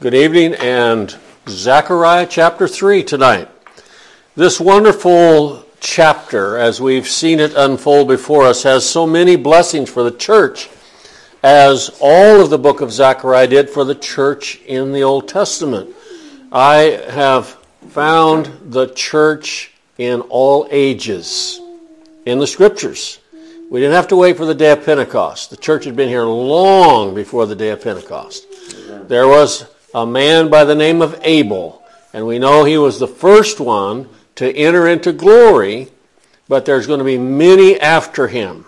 Good evening and Zechariah chapter 3 tonight. This wonderful chapter, as we've seen it unfold before us, has so many blessings for the church, as all of the book of Zechariah did for the church in the Old Testament. I have found the church in all ages in the scriptures. We didn't have to wait for the day of Pentecost. The church had been here long before the day of Pentecost. There was a man by the name of Abel, and we know he was the first one to enter into glory, but there's going to be many after him.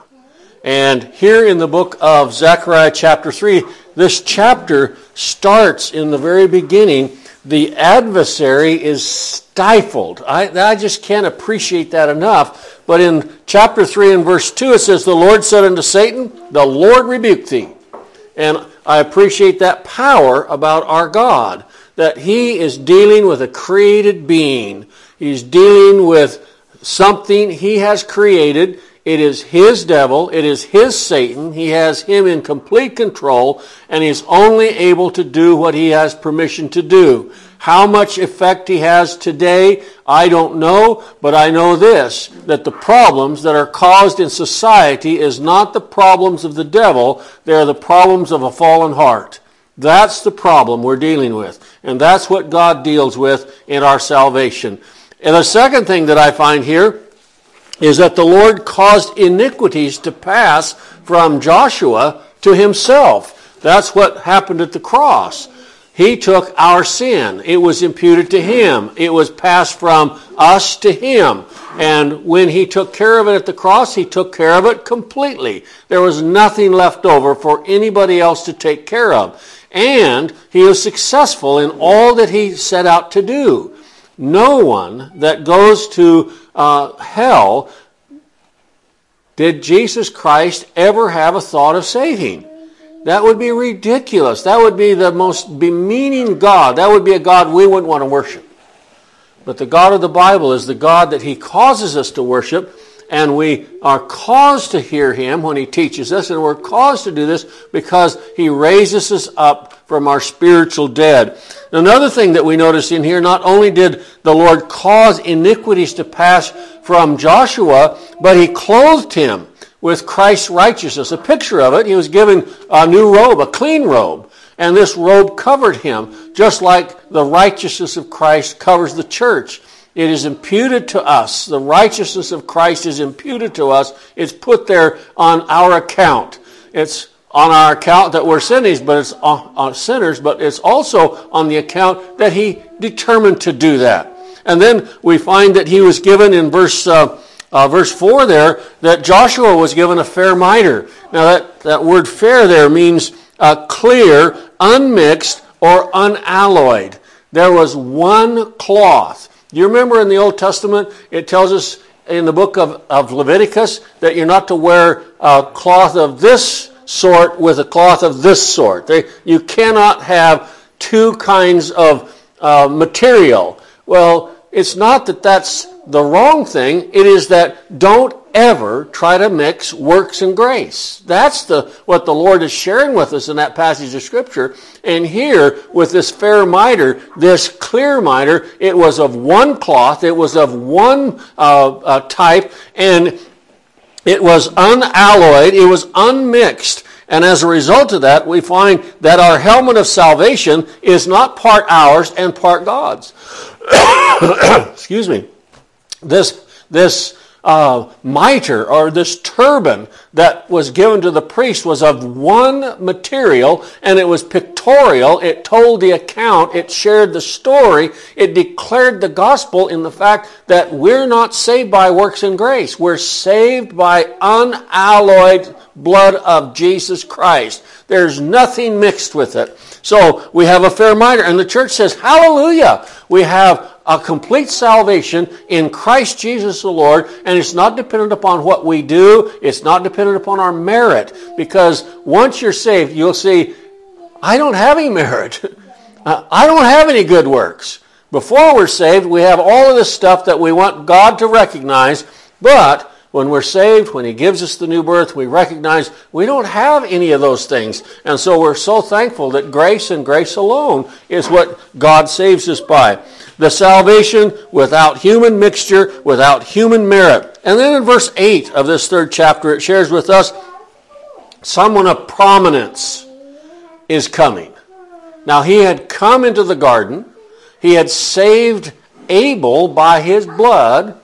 And here in the book of Zechariah, chapter 3, this chapter starts in the very beginning. The adversary is stifled. I, I just can't appreciate that enough. But in chapter 3 and verse 2, it says, The Lord said unto Satan, The Lord rebuked thee. And I appreciate that power about our God, that He is dealing with a created being. He's dealing with something He has created. It is His devil. It is His Satan. He has him in complete control, and He's only able to do what He has permission to do. How much effect he has today, I don't know, but I know this that the problems that are caused in society is not the problems of the devil, they are the problems of a fallen heart. That's the problem we're dealing with. And that's what God deals with in our salvation. And the second thing that I find here is that the Lord caused iniquities to pass from Joshua to himself. That's what happened at the cross. He took our sin. It was imputed to him. It was passed from us to him. And when he took care of it at the cross, he took care of it completely. There was nothing left over for anybody else to take care of. And he was successful in all that he set out to do. No one that goes to uh, hell did Jesus Christ ever have a thought of saving. That would be ridiculous. That would be the most bemeaning God. That would be a God we wouldn't want to worship. But the God of the Bible is the God that He causes us to worship, and we are caused to hear Him when He teaches us, and we're caused to do this because He raises us up from our spiritual dead. Another thing that we notice in here, not only did the Lord cause iniquities to pass from Joshua, but He clothed him with Christ's righteousness. A picture of it, he was given a new robe, a clean robe. And this robe covered him, just like the righteousness of Christ covers the church. It is imputed to us. The righteousness of Christ is imputed to us. It's put there on our account. It's on our account that we're sinners, but it's on, sinners, but it's also on the account that he determined to do that. And then we find that he was given in verse uh, uh, verse 4 there that Joshua was given a fair mitre. Now, that, that word fair there means uh, clear, unmixed, or unalloyed. There was one cloth. You remember in the Old Testament, it tells us in the book of, of Leviticus that you're not to wear a cloth of this sort with a cloth of this sort. They, you cannot have two kinds of uh, material. Well, it's not that that's the wrong thing. It is that don't ever try to mix works and grace. That's the what the Lord is sharing with us in that passage of Scripture. And here, with this fair mitre, this clear mitre, it was of one cloth, it was of one uh, uh, type, and it was unalloyed, it was unmixed. And as a result of that, we find that our helmet of salvation is not part ours and part God's. Excuse me this, this uh, mitre or this turban that was given to the priest was of one material and it was pictorial. It told the account, it shared the story, it declared the gospel in the fact that we're not saved by works and grace. We're saved by unalloyed blood of Jesus Christ. There's nothing mixed with it. So we have a fair mitre, and the church says, Hallelujah! We have a complete salvation in Christ Jesus the Lord, and it's not dependent upon what we do, it's not dependent upon our merit, because once you're saved, you'll see, I don't have any merit. Uh, I don't have any good works. Before we're saved, we have all of this stuff that we want God to recognize, but When we're saved, when He gives us the new birth, we recognize we don't have any of those things. And so we're so thankful that grace and grace alone is what God saves us by. The salvation without human mixture, without human merit. And then in verse 8 of this third chapter, it shares with us someone of prominence is coming. Now, he had come into the garden, he had saved Abel by his blood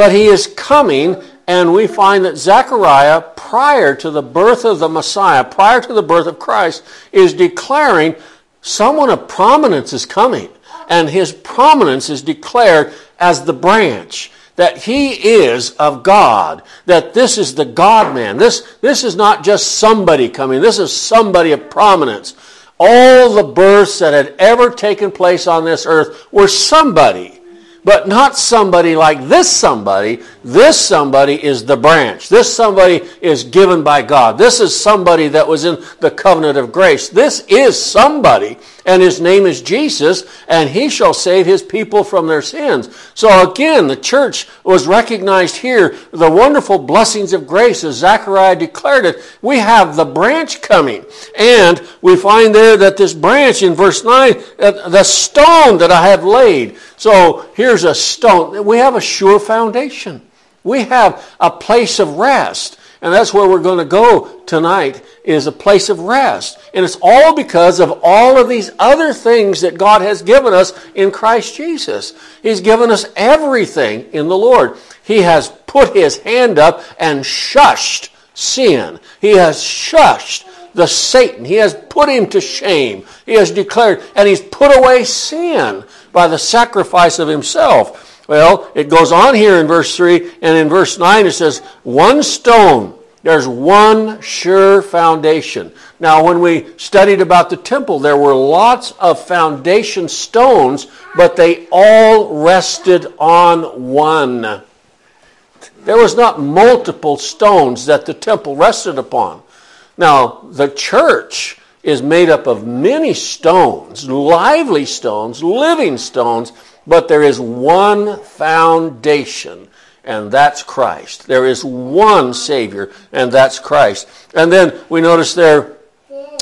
but he is coming, and we find that Zechariah, prior to the birth of the Messiah, prior to the birth of Christ, is declaring someone of prominence is coming. And his prominence is declared as the branch that he is of God, that this is the God man. This, this is not just somebody coming, this is somebody of prominence. All the births that had ever taken place on this earth were somebody but not somebody like this somebody. This somebody is the branch. This somebody is given by God. This is somebody that was in the covenant of grace. This is somebody, and his name is Jesus, and he shall save his people from their sins. So again, the church was recognized here, the wonderful blessings of grace, as Zechariah declared it. We have the branch coming, and we find there that this branch in verse 9, uh, the stone that I have laid, so here's a stone. We have a sure foundation. We have a place of rest. And that's where we're going to go tonight is a place of rest. And it's all because of all of these other things that God has given us in Christ Jesus. He's given us everything in the Lord. He has put his hand up and shushed sin. He has shushed the Satan. He has put him to shame. He has declared, and he's put away sin by the sacrifice of himself. Well, it goes on here in verse 3, and in verse 9 it says, One stone, there's one sure foundation. Now, when we studied about the temple, there were lots of foundation stones, but they all rested on one. There was not multiple stones that the temple rested upon. Now, the church is made up of many stones, lively stones, living stones, but there is one foundation, and that's Christ. There is one Savior, and that's Christ. And then we notice there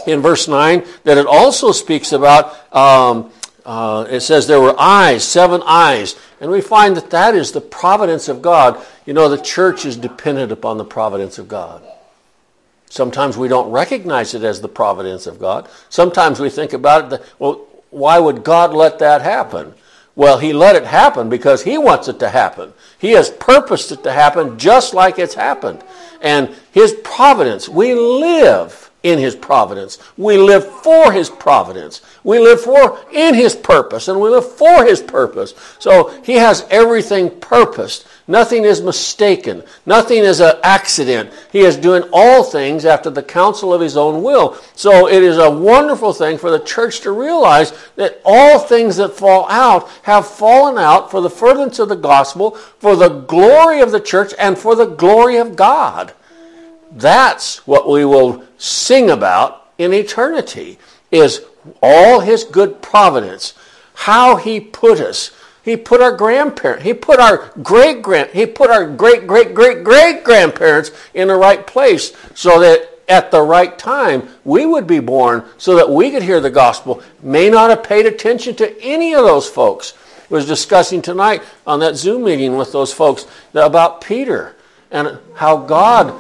in verse 9 that it also speaks about, um, uh, it says there were eyes, seven eyes, and we find that that is the providence of God. You know, the church is dependent upon the providence of God. Sometimes we don't recognize it as the providence of God. Sometimes we think about it, well, why would God let that happen? Well, He let it happen because He wants it to happen. He has purposed it to happen just like it's happened. And His providence, we live in His providence. We live for His providence. We live for in His purpose, and we live for His purpose. So He has everything purposed. Nothing is mistaken. Nothing is an accident. He is doing all things after the counsel of his own will. So it is a wonderful thing for the church to realize that all things that fall out have fallen out for the furtherance of the gospel, for the glory of the church, and for the glory of God. That's what we will sing about in eternity is all his good providence, how he put us he put our grandparents, he put our great grand, he put our great great great great grandparents in the right place so that at the right time we would be born so that we could hear the gospel. May not have paid attention to any of those folks. was discussing tonight on that Zoom meeting with those folks about Peter and how God,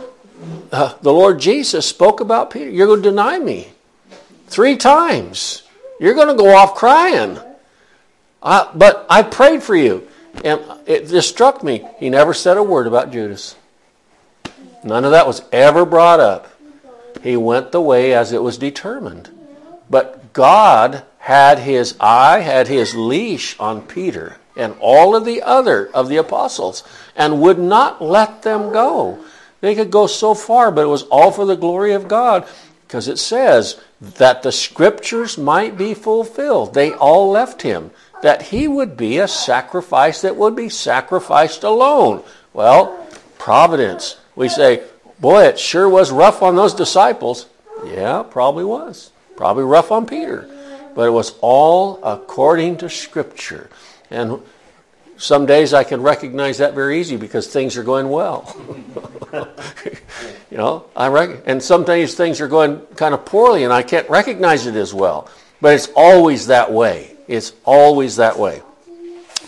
uh, the Lord Jesus, spoke about Peter. You're going to deny me three times. You're going to go off crying. But I prayed for you. And it just struck me. He never said a word about Judas. None of that was ever brought up. He went the way as it was determined. But God had his eye, had his leash on Peter and all of the other of the apostles and would not let them go. They could go so far, but it was all for the glory of God because it says that the scriptures might be fulfilled. They all left him that he would be a sacrifice that would be sacrificed alone. Well, providence. We say, boy, it sure was rough on those disciples. Yeah, probably was. Probably rough on Peter. But it was all according to Scripture. And some days I can recognize that very easy because things are going well. you know, I rec- and sometimes things are going kind of poorly and I can't recognize it as well. But it's always that way. It's always that way.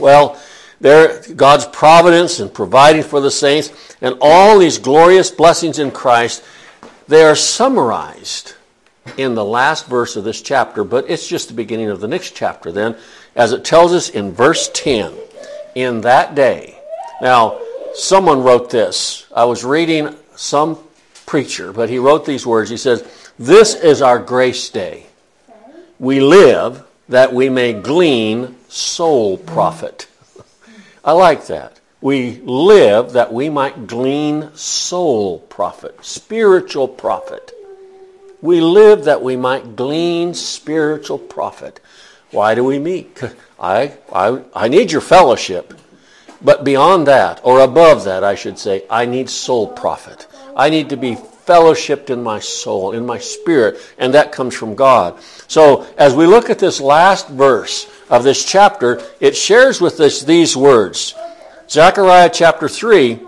Well, there God's providence and providing for the saints and all these glorious blessings in Christ, they are summarized in the last verse of this chapter, but it's just the beginning of the next chapter then, as it tells us in verse 10 in that day. Now, someone wrote this. I was reading some preacher, but he wrote these words. He says, This is our grace day. We live that we may glean soul profit. I like that. We live that we might glean soul profit, spiritual profit. We live that we might glean spiritual profit. Why do we meet? I, I, I need your fellowship. But beyond that, or above that, I should say, I need soul profit. I need to be fellowshipped in my soul, in my spirit, and that comes from God. So as we look at this last verse of this chapter, it shares with us these words. Zechariah chapter 3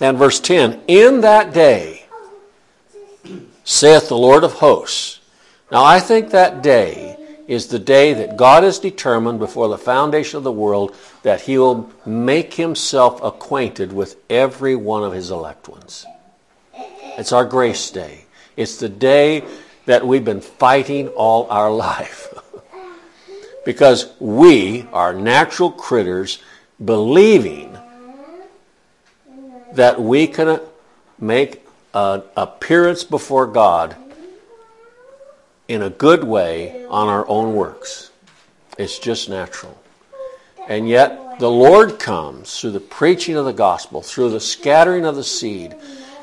and verse 10 In that day, saith the Lord of hosts. Now I think that day is the day that God has determined before the foundation of the world that he will make himself acquainted with every one of his elect ones. It's our grace day. It's the day that we've been fighting all our life. because we are natural critters believing that we can make an appearance before God in a good way on our own works. It's just natural. And yet, the Lord comes through the preaching of the gospel, through the scattering of the seed,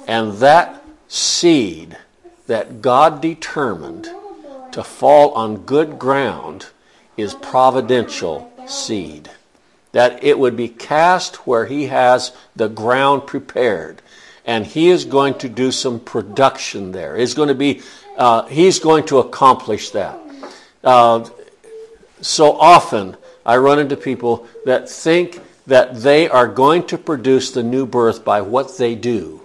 and that seed that God determined to fall on good ground is providential seed. That it would be cast where He has the ground prepared. And He is going to do some production there. It's going to be uh, he's going to accomplish that. Uh, so often, I run into people that think that they are going to produce the new birth by what they do.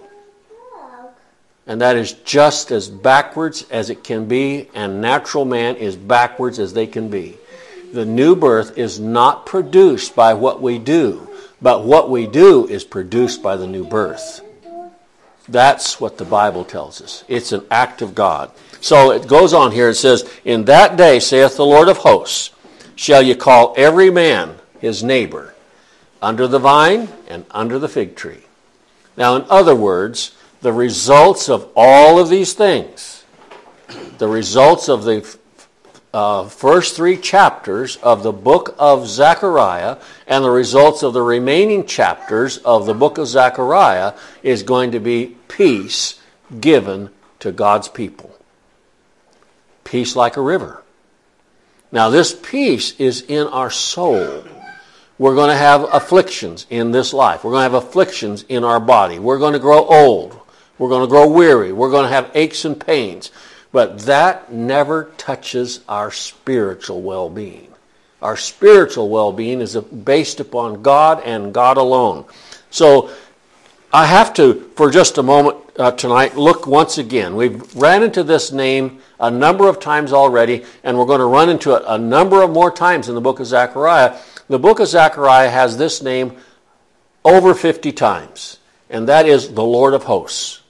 And that is just as backwards as it can be, and natural man is backwards as they can be. The new birth is not produced by what we do, but what we do is produced by the new birth. That's what the Bible tells us. It's an act of God. So it goes on here. It says, In that day, saith the Lord of hosts, shall ye call every man his neighbor under the vine and under the fig tree. Now, in other words, the results of all of these things, the results of the uh, first three chapters of the book of Zechariah and the results of the remaining chapters of the book of Zechariah is going to be peace given to God's people. Peace like a river. Now, this peace is in our soul. We're going to have afflictions in this life. We're going to have afflictions in our body. We're going to grow old. We're going to grow weary. We're going to have aches and pains. But that never touches our spiritual well being. Our spiritual well being is based upon God and God alone. So I have to, for just a moment uh, tonight, look once again. We've ran into this name a number of times already, and we're going to run into it a number of more times in the book of Zechariah. The book of Zechariah has this name over 50 times, and that is the Lord of hosts.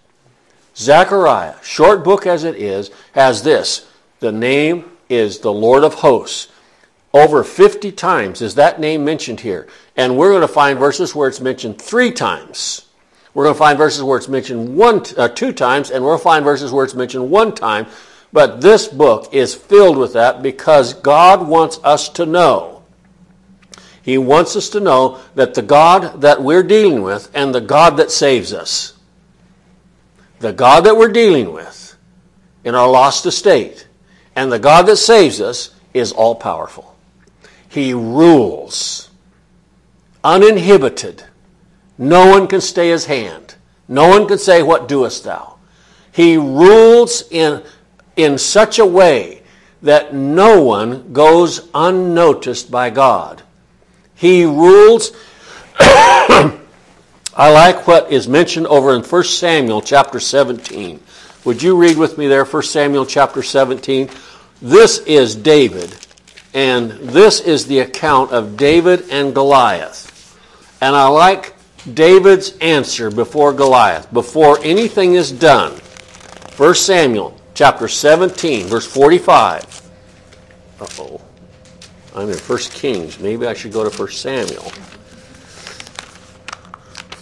Zechariah, short book as it is, has this. The name is the Lord of hosts. Over 50 times is that name mentioned here. And we're going to find verses where it's mentioned three times. We're going to find verses where it's mentioned one, uh, two times, and we'll find verses where it's mentioned one time. But this book is filled with that because God wants us to know. He wants us to know that the God that we're dealing with and the God that saves us the God that we're dealing with in our lost estate and the God that saves us is all powerful. He rules uninhibited. No one can stay his hand. No one can say, What doest thou? He rules in, in such a way that no one goes unnoticed by God. He rules. I like what is mentioned over in 1 Samuel chapter 17. Would you read with me there, 1 Samuel chapter 17? This is David, and this is the account of David and Goliath. And I like David's answer before Goliath, before anything is done. 1 Samuel chapter 17, verse 45. Uh oh. I'm in 1 Kings. Maybe I should go to 1 Samuel.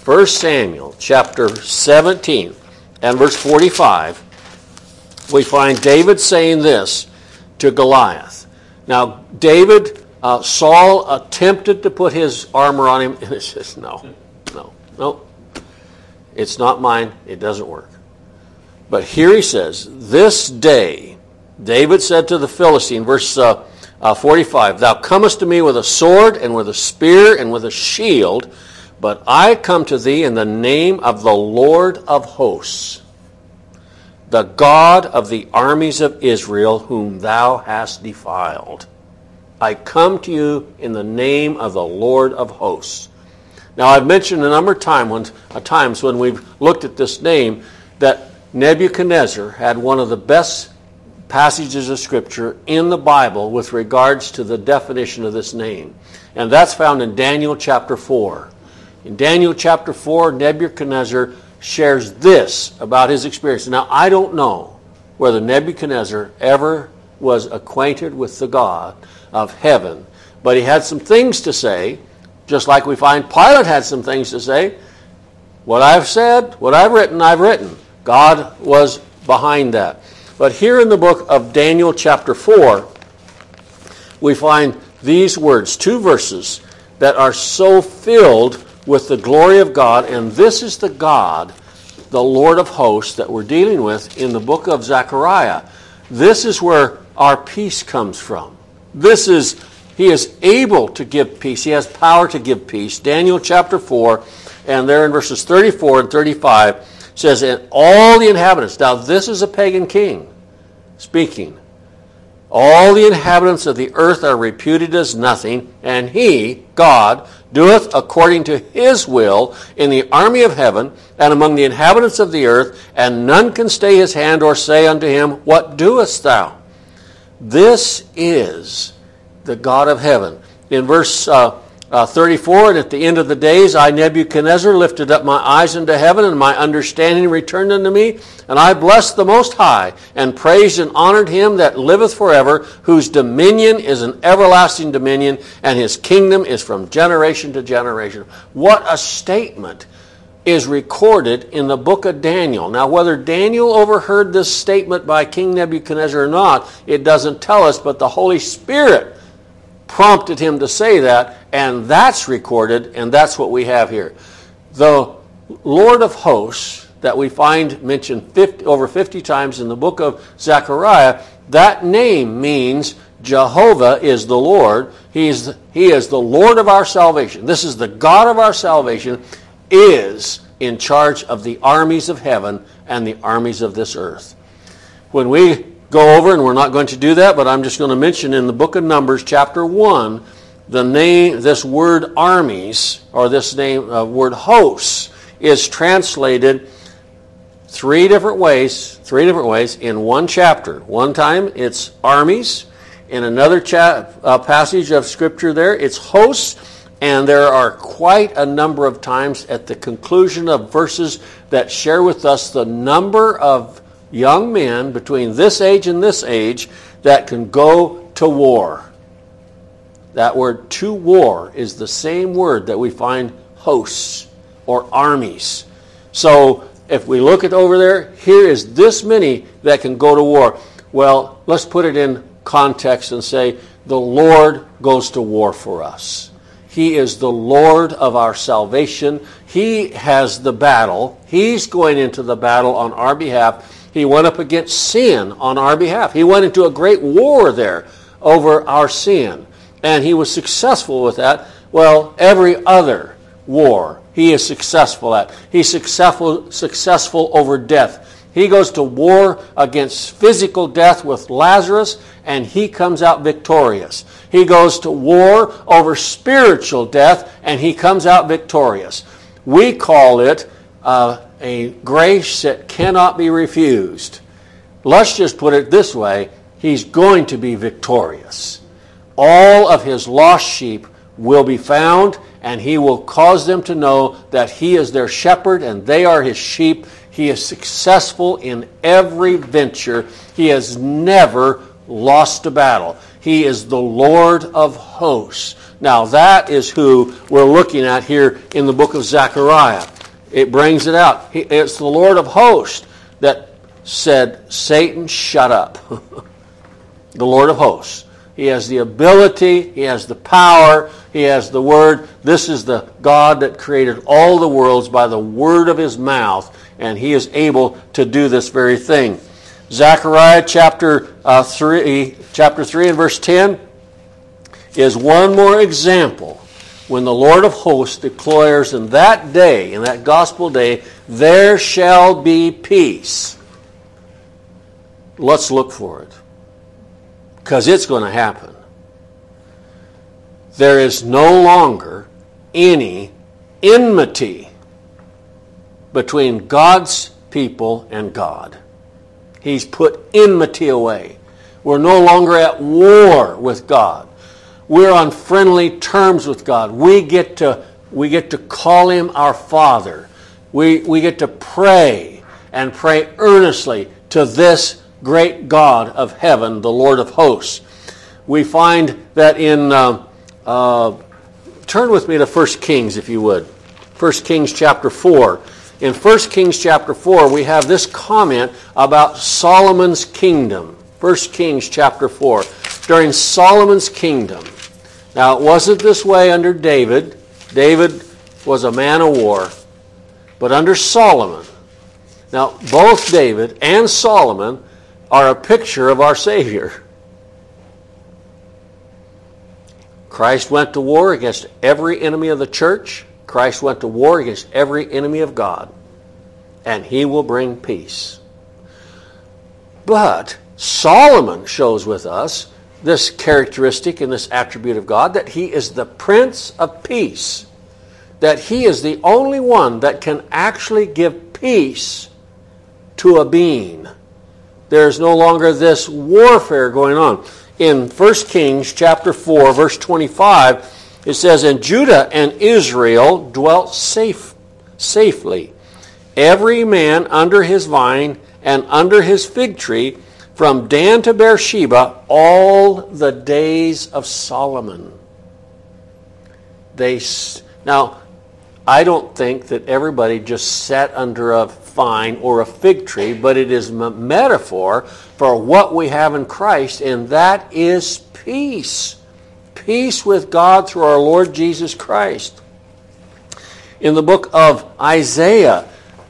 1 Samuel chapter 17 and verse 45, we find David saying this to Goliath. Now, David, uh, Saul attempted to put his armor on him, and it says, no, no, no. It's not mine. It doesn't work. But here he says, This day, David said to the Philistine, verse uh, uh, 45, Thou comest to me with a sword and with a spear and with a shield, but I come to thee in the name of the Lord of hosts, the God of the armies of Israel, whom thou hast defiled. I come to you in the name of the Lord of hosts. Now, I've mentioned a number of uh, times when we've looked at this name that Nebuchadnezzar had one of the best passages of Scripture in the Bible with regards to the definition of this name. And that's found in Daniel chapter 4. In Daniel chapter 4, Nebuchadnezzar shares this about his experience. Now, I don't know whether Nebuchadnezzar ever was acquainted with the God of heaven, but he had some things to say, just like we find Pilate had some things to say. What I've said, what I've written, I've written. God was behind that. But here in the book of Daniel, chapter 4, we find these words, two verses that are so filled with the glory of God, and this is the God, the Lord of hosts, that we're dealing with in the book of Zechariah. This is where our peace comes from. This is, He is able to give peace. He has power to give peace. Daniel chapter 4, and there in verses 34 and 35 says, And all the inhabitants, now this is a pagan king speaking. All the inhabitants of the earth are reputed as nothing, and he, God, doeth according to his will in the army of heaven and among the inhabitants of the earth, and none can stay his hand or say unto him, What doest thou? This is the God of heaven. In verse uh, uh, 34, and at the end of the days, I, Nebuchadnezzar, lifted up my eyes into heaven, and my understanding returned unto me. And I blessed the Most High, and praised and honored him that liveth forever, whose dominion is an everlasting dominion, and his kingdom is from generation to generation. What a statement is recorded in the book of Daniel. Now, whether Daniel overheard this statement by King Nebuchadnezzar or not, it doesn't tell us, but the Holy Spirit prompted him to say that, and that's recorded, and that's what we have here. The Lord of hosts that we find mentioned 50, over 50 times in the book of Zechariah, that name means Jehovah is the Lord. He's, he is the Lord of our salvation. This is the God of our salvation, is in charge of the armies of heaven and the armies of this earth. When we go over, and we're not going to do that, but I'm just going to mention in the book of Numbers, chapter 1, the name, this word armies, or this name, uh, word hosts, is translated three different ways, three different ways in one chapter. One time it's armies. In another cha- uh, passage of scripture there, it's hosts. And there are quite a number of times at the conclusion of verses that share with us the number of young men between this age and this age that can go to war. That word to war is the same word that we find hosts or armies. So if we look at over there, here is this many that can go to war. Well, let's put it in context and say the Lord goes to war for us. He is the Lord of our salvation. He has the battle. He's going into the battle on our behalf he went up against sin on our behalf. He went into a great war there over our sin. And he was successful with that. Well, every other war he is successful at. He's successful, successful over death. He goes to war against physical death with Lazarus, and he comes out victorious. He goes to war over spiritual death, and he comes out victorious. We call it uh, a grace that cannot be refused. Let's just put it this way He's going to be victorious. All of his lost sheep will be found, and he will cause them to know that he is their shepherd and they are his sheep. He is successful in every venture. He has never lost a battle. He is the Lord of hosts. Now, that is who we're looking at here in the book of Zechariah. It brings it out. It's the Lord of hosts that said, Satan, shut up. the Lord of hosts. He has the ability, he has the power, he has the word. This is the God that created all the worlds by the word of his mouth, and he is able to do this very thing. Zechariah chapter uh, 3, chapter 3 and verse 10 is one more example when the Lord of hosts declares in that day, in that gospel day, there shall be peace. Let's look for it because it's going to happen. There is no longer any enmity between God's people and God. He's put enmity away. We're no longer at war with God. We're on friendly terms with God. We get to, we get to call Him our Father. We, we get to pray and pray earnestly to this great God of heaven, the Lord of hosts. We find that in, uh, uh, turn with me to 1 Kings, if you would. 1 Kings chapter 4. In 1 Kings chapter 4, we have this comment about Solomon's kingdom. 1 Kings chapter 4. During Solomon's kingdom. Now, it wasn't this way under David. David was a man of war. But under Solomon, now both David and Solomon are a picture of our Savior. Christ went to war against every enemy of the church. Christ went to war against every enemy of God. And he will bring peace. But Solomon shows with us this characteristic and this attribute of God that he is the Prince of Peace. That he is the only one that can actually give peace to a being there's no longer this warfare going on. In 1 Kings chapter 4, verse 25, it says, And Judah and Israel dwelt safe, safely, every man under his vine and under his fig tree, from Dan to Beersheba, all the days of Solomon. They now, I don't think that everybody just sat under a vine or a fig tree, but it is a metaphor for what we have in Christ, and that is peace. Peace with God through our Lord Jesus Christ. In the book of Isaiah,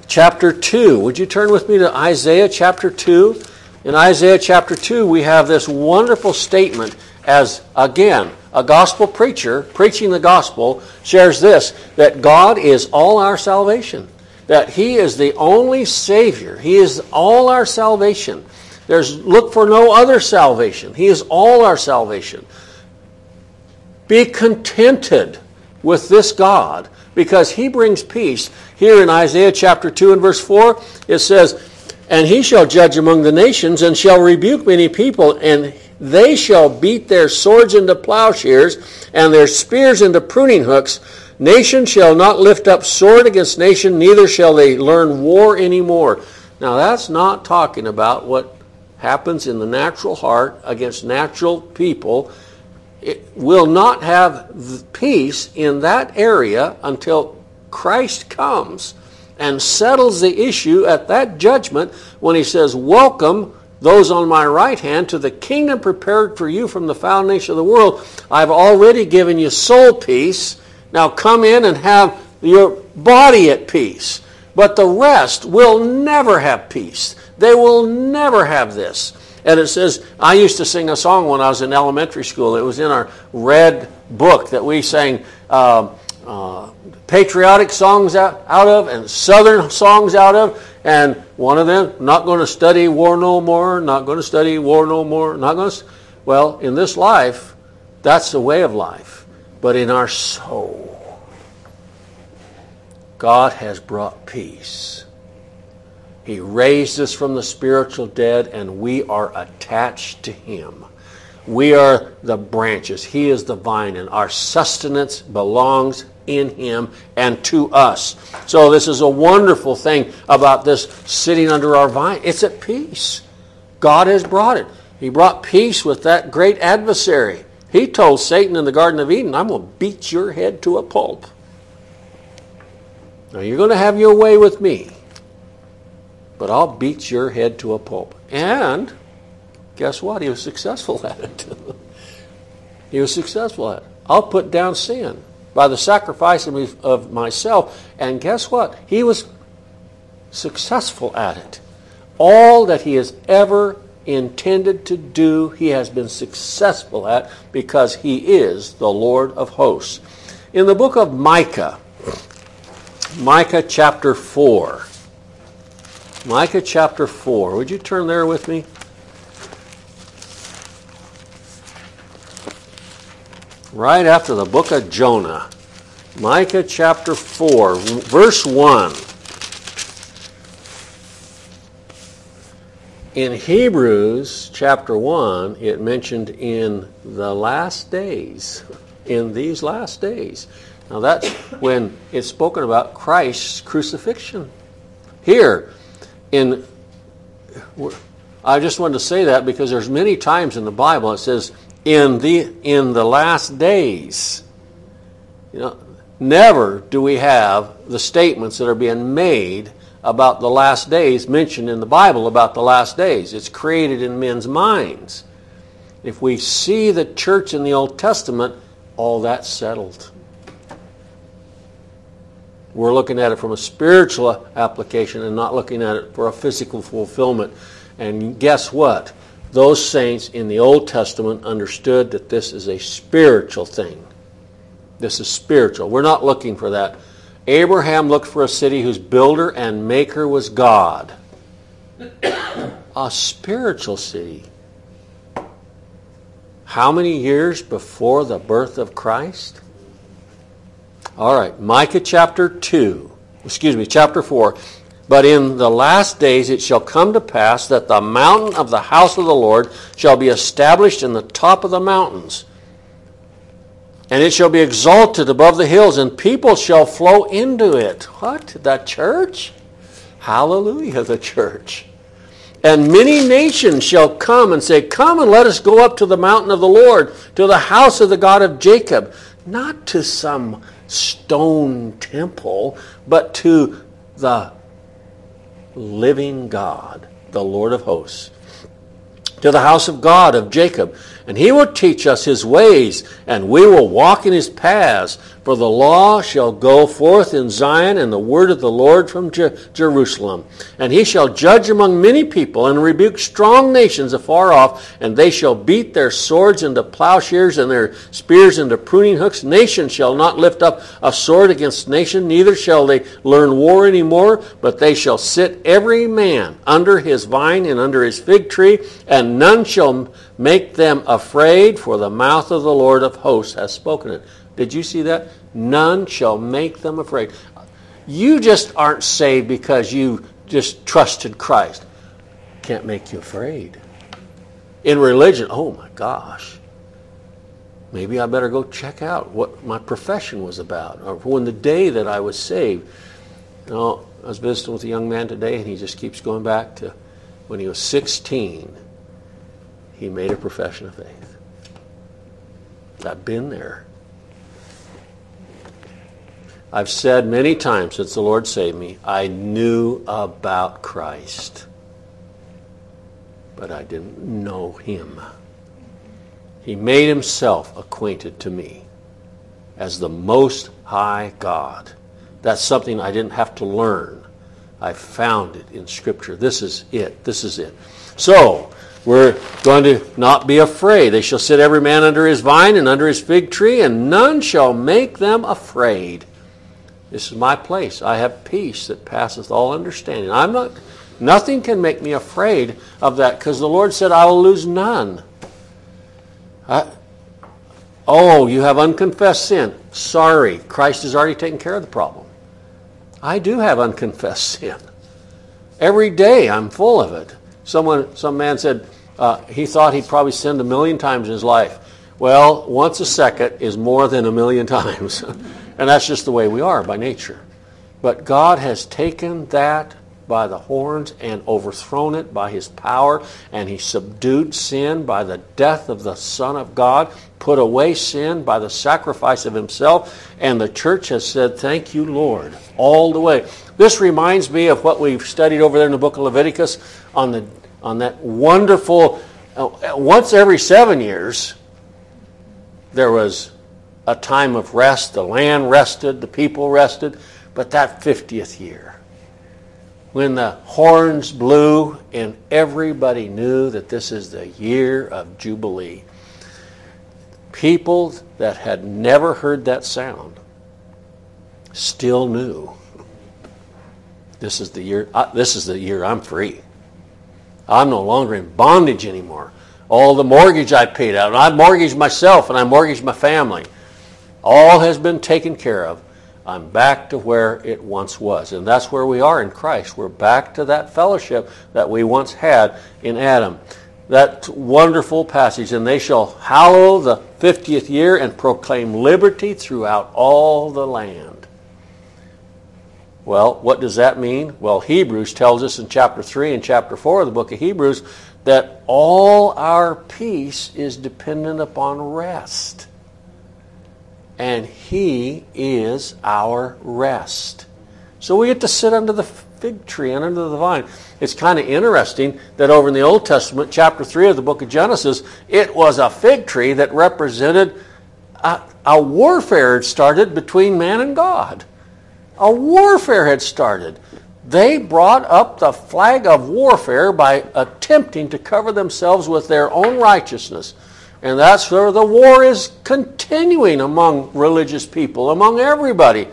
chapter 2, would you turn with me to Isaiah chapter 2? In Isaiah chapter 2, we have this wonderful statement as, again, a gospel preacher preaching the gospel shares this that God is all our salvation that He is the only Savior. He is all our salvation. There's look for no other salvation. He is all our salvation. Be contented with this God because He brings peace. Here in Isaiah chapter 2 and verse 4, it says, And He shall judge among the nations and shall rebuke many people, and they shall beat their swords into plowshares and their spears into pruning hooks Nation shall not lift up sword against nation, neither shall they learn war anymore. Now, that's not talking about what happens in the natural heart against natural people. It will not have peace in that area until Christ comes and settles the issue at that judgment when he says, Welcome those on my right hand to the kingdom prepared for you from the foundation of the world. I've already given you soul peace now come in and have your body at peace. But the rest will never have peace. They will never have this. And it says, I used to sing a song when I was in elementary school. It was in our red book that we sang uh, uh, patriotic songs out, out of and southern songs out of. And one of them, not going to study war no more, not going to study war no more, not going to. Well, in this life, that's the way of life. But in our soul, God has brought peace. He raised us from the spiritual dead, and we are attached to Him. We are the branches. He is the vine, and our sustenance belongs in Him and to us. So, this is a wonderful thing about this sitting under our vine. It's at peace. God has brought it. He brought peace with that great adversary. He told Satan in the Garden of Eden, I'm going to beat your head to a pulp. Now, you're going to have your way with me, but I'll beat your head to a pulp. And guess what? He was successful at it. he was successful at it. I'll put down sin by the sacrifice of myself. And guess what? He was successful at it. All that he has ever intended to do, he has been successful at because he is the Lord of hosts. In the book of Micah, Micah chapter 4, Micah chapter 4, would you turn there with me? Right after the book of Jonah, Micah chapter 4, verse 1. In Hebrews chapter 1, it mentioned in the last days, in these last days. Now that's when it's spoken about Christ's crucifixion. Here, in I just wanted to say that because there's many times in the Bible it says in the in the last days. You know, never do we have the statements that are being made about the last days mentioned in the Bible about the last days. It's created in men's minds. If we see the church in the Old Testament, all that's settled. We're looking at it from a spiritual application and not looking at it for a physical fulfillment. And guess what? Those saints in the Old Testament understood that this is a spiritual thing. This is spiritual. We're not looking for that Abraham looked for a city whose builder and maker was God. a spiritual city. How many years before the birth of Christ? All right, Micah chapter 2, excuse me, chapter 4. But in the last days it shall come to pass that the mountain of the house of the Lord shall be established in the top of the mountains and it shall be exalted above the hills, and people shall flow into it. What? The church? Hallelujah, the church. And many nations shall come and say, Come and let us go up to the mountain of the Lord, to the house of the God of Jacob. Not to some stone temple, but to the living God, the Lord of hosts. To the house of God of Jacob and he will teach us his ways, and we will walk in his paths. For the law shall go forth in Zion, and the word of the Lord from Je- Jerusalem. And he shall judge among many people, and rebuke strong nations afar off, and they shall beat their swords into plowshares, and their spears into pruning hooks. Nation shall not lift up a sword against nation, neither shall they learn war any more, but they shall sit every man under his vine and under his fig tree, and none shall make them afraid, for the mouth of the Lord of hosts has spoken it. Did you see that? None shall make them afraid. You just aren't saved because you just trusted Christ. Can't make you afraid. In religion, oh my gosh. Maybe I better go check out what my profession was about, or when the day that I was saved. You know, I was visiting with a young man today, and he just keeps going back to when he was 16. He made a profession of faith. I've been there. I've said many times since the Lord saved me, I knew about Christ, but I didn't know him. He made himself acquainted to me as the Most High God. That's something I didn't have to learn. I found it in Scripture. This is it. This is it. So, we're going to not be afraid. They shall sit every man under his vine and under his fig tree, and none shall make them afraid. This is my place. I have peace that passeth all understanding. I'm not nothing can make me afraid of that because the Lord said I will lose none. I, oh, you have unconfessed sin. Sorry, Christ has already taken care of the problem. I do have unconfessed sin. Every day I'm full of it. Someone, some man said uh, he thought he'd probably sinned a million times in his life. Well, once a second is more than a million times. and that's just the way we are by nature. But God has taken that by the horns and overthrown it by his power, and he subdued sin by the death of the Son of God, put away sin by the sacrifice of himself, and the church has said, Thank you, Lord, all the way. This reminds me of what we've studied over there in the book of Leviticus on, the, on that wonderful, uh, once every seven years, there was a time of rest. The land rested, the people rested, but that 50th year, when the horns blew and everybody knew that this is the year of Jubilee. People that had never heard that sound still knew this is the year uh, this is the year I'm free. I'm no longer in bondage anymore. All the mortgage I paid out, and I mortgaged myself and I mortgaged my family, all has been taken care of. I'm back to where it once was. And that's where we are in Christ. We're back to that fellowship that we once had in Adam. That wonderful passage, and they shall hallow the 50th year and proclaim liberty throughout all the land. Well, what does that mean? Well, Hebrews tells us in chapter 3 and chapter 4 of the book of Hebrews that all our peace is dependent upon rest and He is our rest. So we get to sit under the fig tree and under the vine. It's kind of interesting that over in the Old Testament, chapter 3 of the book of Genesis, it was a fig tree that represented a, a warfare started between man and God. A warfare had started. They brought up the flag of warfare by attempting to cover themselves with their own righteousness. And that's where the war is continuing among religious people, among everybody.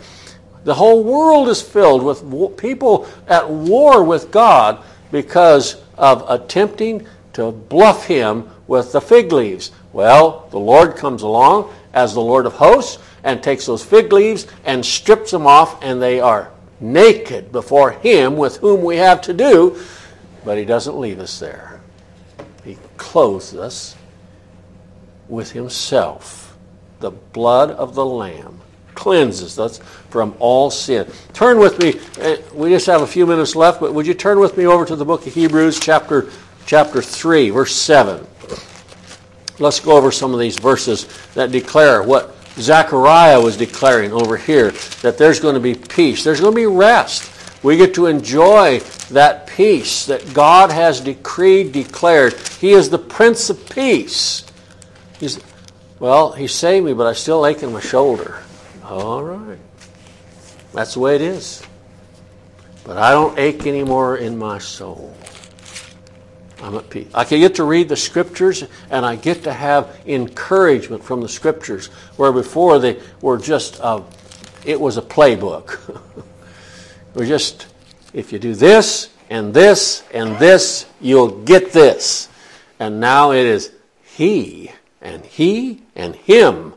The whole world is filled with people at war with God because of attempting to bluff him with the fig leaves. Well, the Lord comes along as the Lord of hosts and takes those fig leaves and strips them off, and they are naked before him with whom we have to do. But he doesn't leave us there, he clothes us with himself. The blood of the Lamb cleanses us from all sin. Turn with me. Uh, we just have a few minutes left, but would you turn with me over to the book of Hebrews, chapter, chapter 3, verse 7. Let's go over some of these verses that declare what Zechariah was declaring over here that there's going to be peace, there's going to be rest. We get to enjoy that peace that God has decreed, declared. He is the Prince of Peace. He's, well, he saved me, but I still ache in my shoulder. All right. That's the way it is. But I don't ache anymore in my soul. I'm at peace. I get to read the scriptures and I get to have encouragement from the scriptures, where before they were just a, it was a playbook. we're just, if you do this and this and this, you'll get this. And now it is He and he and him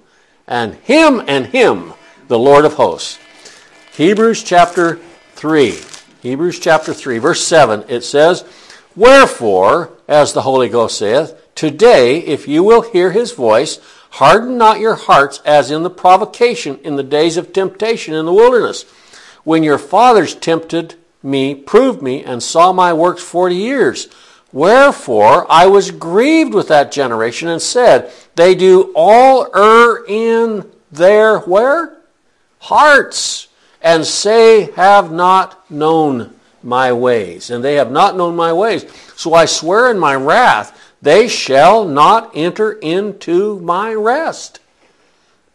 and him and him, the Lord of hosts. Hebrews chapter 3. Hebrews chapter 3, verse 7, it says, Wherefore, as the Holy Ghost saith, Today, if you will hear his voice, harden not your hearts as in the provocation in the days of temptation in the wilderness, when your fathers tempted me, proved me, and saw my works forty years. Wherefore I was grieved with that generation and said, They do all err in their where? Hearts, and say, Have not known my ways. And they have not known my ways. So I swear in my wrath, they shall not enter into my rest.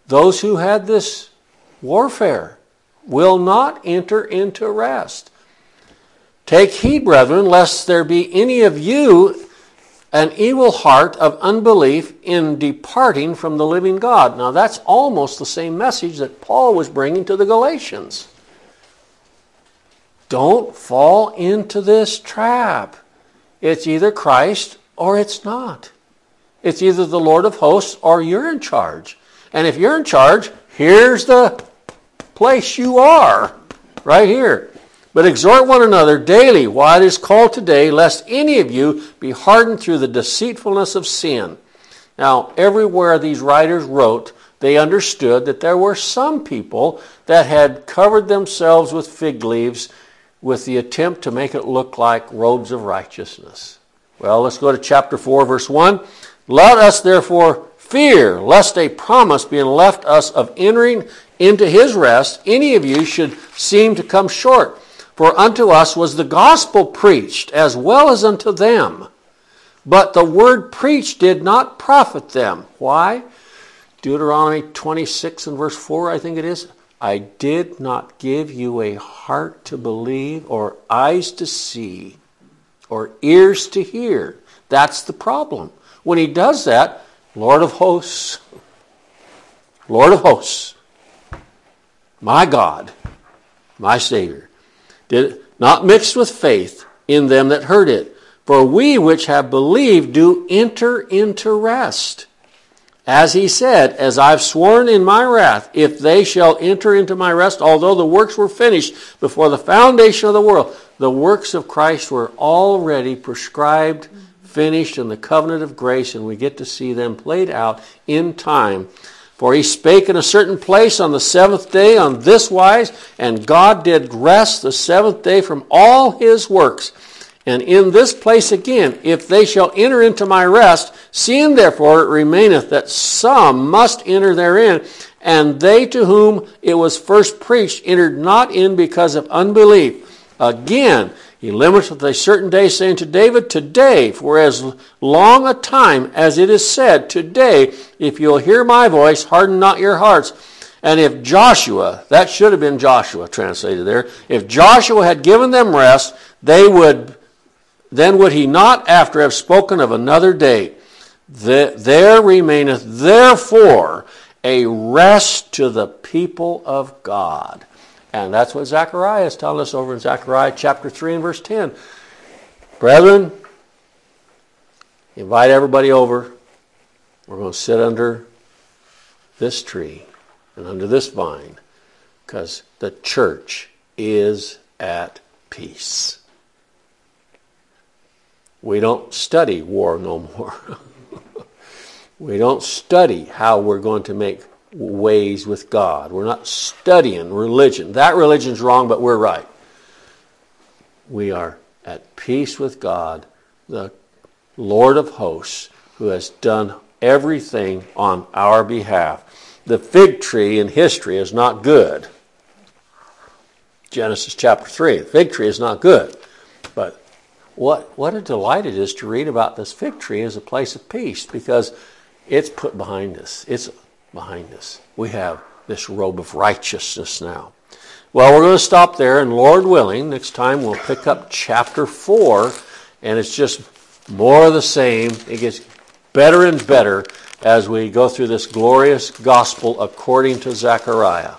Those who had this warfare will not enter into rest. Take heed, brethren, lest there be any of you an evil heart of unbelief in departing from the living God. Now, that's almost the same message that Paul was bringing to the Galatians. Don't fall into this trap. It's either Christ or it's not. It's either the Lord of hosts or you're in charge. And if you're in charge, here's the place you are, right here. But exhort one another daily while it is called today, lest any of you be hardened through the deceitfulness of sin. Now, everywhere these writers wrote, they understood that there were some people that had covered themselves with fig leaves with the attempt to make it look like robes of righteousness. Well, let's go to chapter 4, verse 1. Let us therefore fear, lest a promise being left us of entering into his rest, any of you should seem to come short. For unto us was the gospel preached, as well as unto them. But the word preached did not profit them. Why? Deuteronomy 26 and verse 4, I think it is. I did not give you a heart to believe, or eyes to see, or ears to hear. That's the problem. When he does that, Lord of hosts, Lord of hosts, my God, my Savior, did not mixed with faith in them that heard it. For we which have believed do enter into rest. As he said, As I've sworn in my wrath, if they shall enter into my rest, although the works were finished before the foundation of the world, the works of Christ were already prescribed, finished in the covenant of grace, and we get to see them played out in time for he spake in a certain place on the seventh day on this wise, and God did rest the seventh day from all his works. And in this place again, if they shall enter into my rest, seeing therefore it remaineth that some must enter therein, and they to whom it was first preached entered not in because of unbelief. Again, he limiteth a certain day, saying to David, Today, for as long a time as it is said, Today, if you'll hear my voice, harden not your hearts. And if Joshua, that should have been Joshua translated there, if Joshua had given them rest, they would, then would he not after have spoken of another day? There remaineth therefore a rest to the people of God. And that's what Zechariah is telling us over in Zechariah chapter 3 and verse 10. Brethren, invite everybody over. We're going to sit under this tree and under this vine because the church is at peace. We don't study war no more. we don't study how we're going to make ways with God. We're not studying religion. That religion's wrong, but we're right. We are at peace with God, the Lord of hosts, who has done everything on our behalf. The fig tree in history is not good. Genesis chapter 3. The fig tree is not good. But what, what a delight it is to read about this fig tree as a place of peace because it's put behind us. It's behind us. We have this robe of righteousness now. Well, we're going to stop there, and Lord willing, next time we'll pick up chapter 4, and it's just more of the same. It gets better and better as we go through this glorious gospel according to Zechariah.